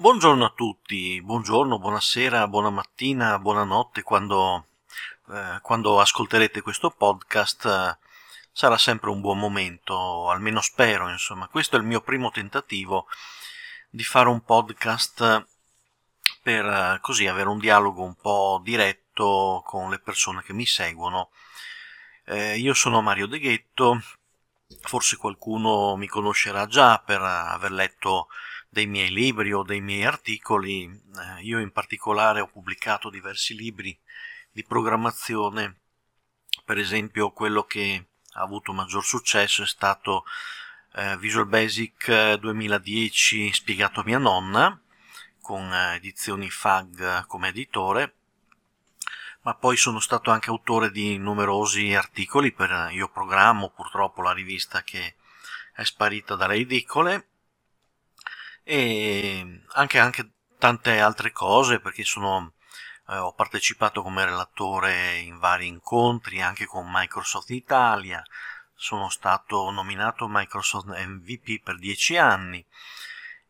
Buongiorno a tutti, buongiorno, buonasera, buona mattina, buonanotte, quando, eh, quando ascolterete questo podcast eh, sarà sempre un buon momento, almeno spero, insomma. Questo è il mio primo tentativo di fare un podcast per eh, così avere un dialogo un po' diretto con le persone che mi seguono. Eh, io sono Mario De Ghetto, forse qualcuno mi conoscerà già per aver letto dei miei libri o dei miei articoli. Eh, io in particolare ho pubblicato diversi libri di programmazione, per esempio quello che ha avuto maggior successo è stato eh, Visual Basic 2010 spiegato a mia nonna, con eh, edizioni FAG come editore, ma poi sono stato anche autore di numerosi articoli per Io Programmo, purtroppo la rivista che è sparita dalle edicole, e anche, anche tante altre cose perché sono, eh, ho partecipato come relatore in vari incontri anche con Microsoft Italia, sono stato nominato Microsoft MVP per dieci anni.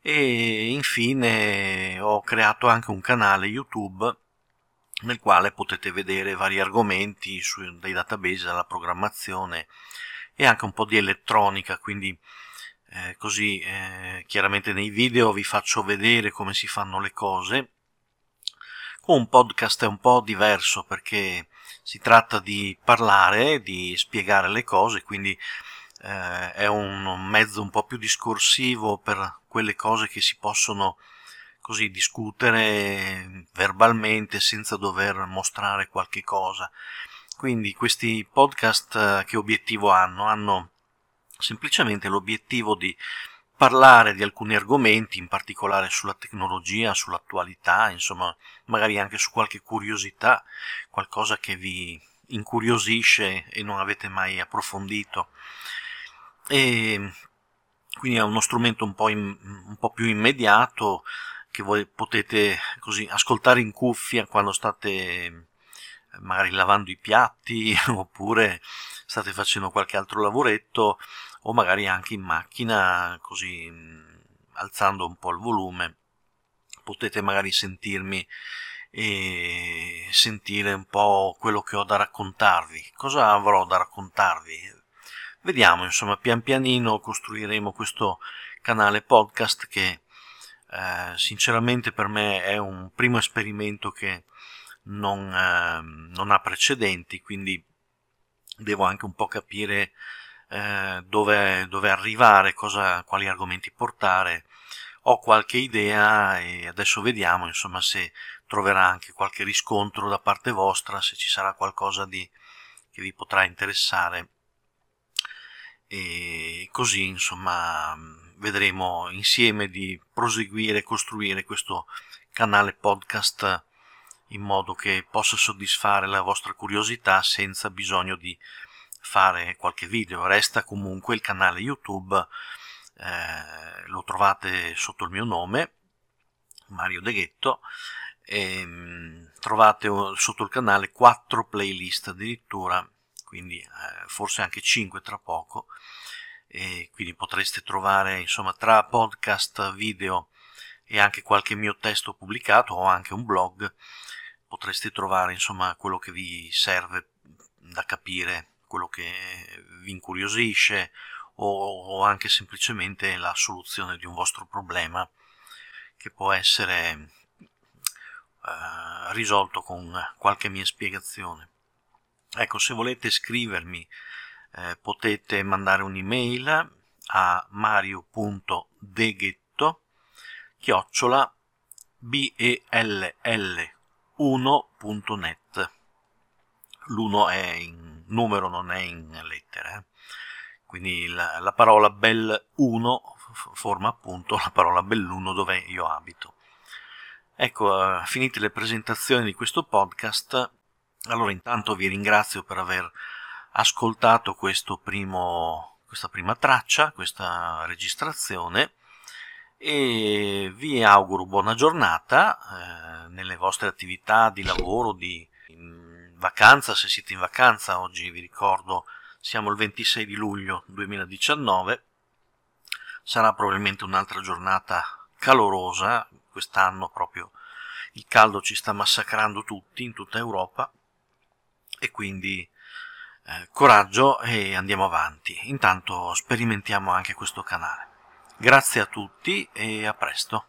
E infine ho creato anche un canale YouTube nel quale potete vedere vari argomenti su, dai database alla programmazione e anche un po' di elettronica, quindi eh, così eh, chiaramente nei video vi faccio vedere come si fanno le cose. Con un podcast è un po' diverso perché si tratta di parlare, di spiegare le cose, quindi eh, è un mezzo un po' più discorsivo per quelle cose che si possono così discutere verbalmente senza dover mostrare qualche cosa. Quindi questi podcast eh, che obiettivo hanno? Hanno semplicemente l'obiettivo di parlare di alcuni argomenti, in particolare sulla tecnologia, sull'attualità, insomma, magari anche su qualche curiosità, qualcosa che vi incuriosisce e non avete mai approfondito. E quindi è uno strumento un po', in, un po più immediato che voi potete così ascoltare in cuffia quando state magari lavando i piatti oppure state facendo qualche altro lavoretto o magari anche in macchina così alzando un po' il volume potete magari sentirmi e sentire un po' quello che ho da raccontarvi. Cosa avrò da raccontarvi? Vediamo insomma pian pianino costruiremo questo canale podcast che eh, sinceramente per me è un primo esperimento che non, eh, non ha precedenti quindi devo anche un po' capire eh, dove, dove, arrivare, cosa, quali argomenti portare. Ho qualche idea e adesso vediamo insomma se troverà anche qualche riscontro da parte vostra, se ci sarà qualcosa di, che vi potrà interessare. E così insomma vedremo insieme di proseguire e costruire questo canale podcast in modo che possa soddisfare la vostra curiosità senza bisogno di fare qualche video. Resta comunque il canale YouTube, eh, lo trovate sotto il mio nome, Mario De Ghetto, e, mh, trovate sotto il canale 4 playlist addirittura, quindi eh, forse anche 5 tra poco, e quindi potreste trovare insomma tra podcast, video e anche qualche mio testo pubblicato o anche un blog potreste trovare insomma quello che vi serve da capire quello che vi incuriosisce o, o anche semplicemente la soluzione di un vostro problema che può essere eh, risolto con qualche mia spiegazione. Ecco, se volete scrivermi eh, potete mandare un'email a mario.deghetto chiocciola bell1.net l'1 è in numero, non è in lettere. Eh. Quindi la, la parola bel 1 forma appunto la parola belluno dove io abito. Ecco, uh, finite le presentazioni di questo podcast, allora intanto vi ringrazio per aver ascoltato primo, questa prima traccia, questa registrazione e vi auguro buona giornata eh, nelle vostre attività di lavoro, di vacanza, se siete in vacanza, oggi vi ricordo siamo il 26 di luglio 2019, sarà probabilmente un'altra giornata calorosa, quest'anno proprio il caldo ci sta massacrando tutti in tutta Europa e quindi eh, coraggio e andiamo avanti. Intanto sperimentiamo anche questo canale. Grazie a tutti e a presto.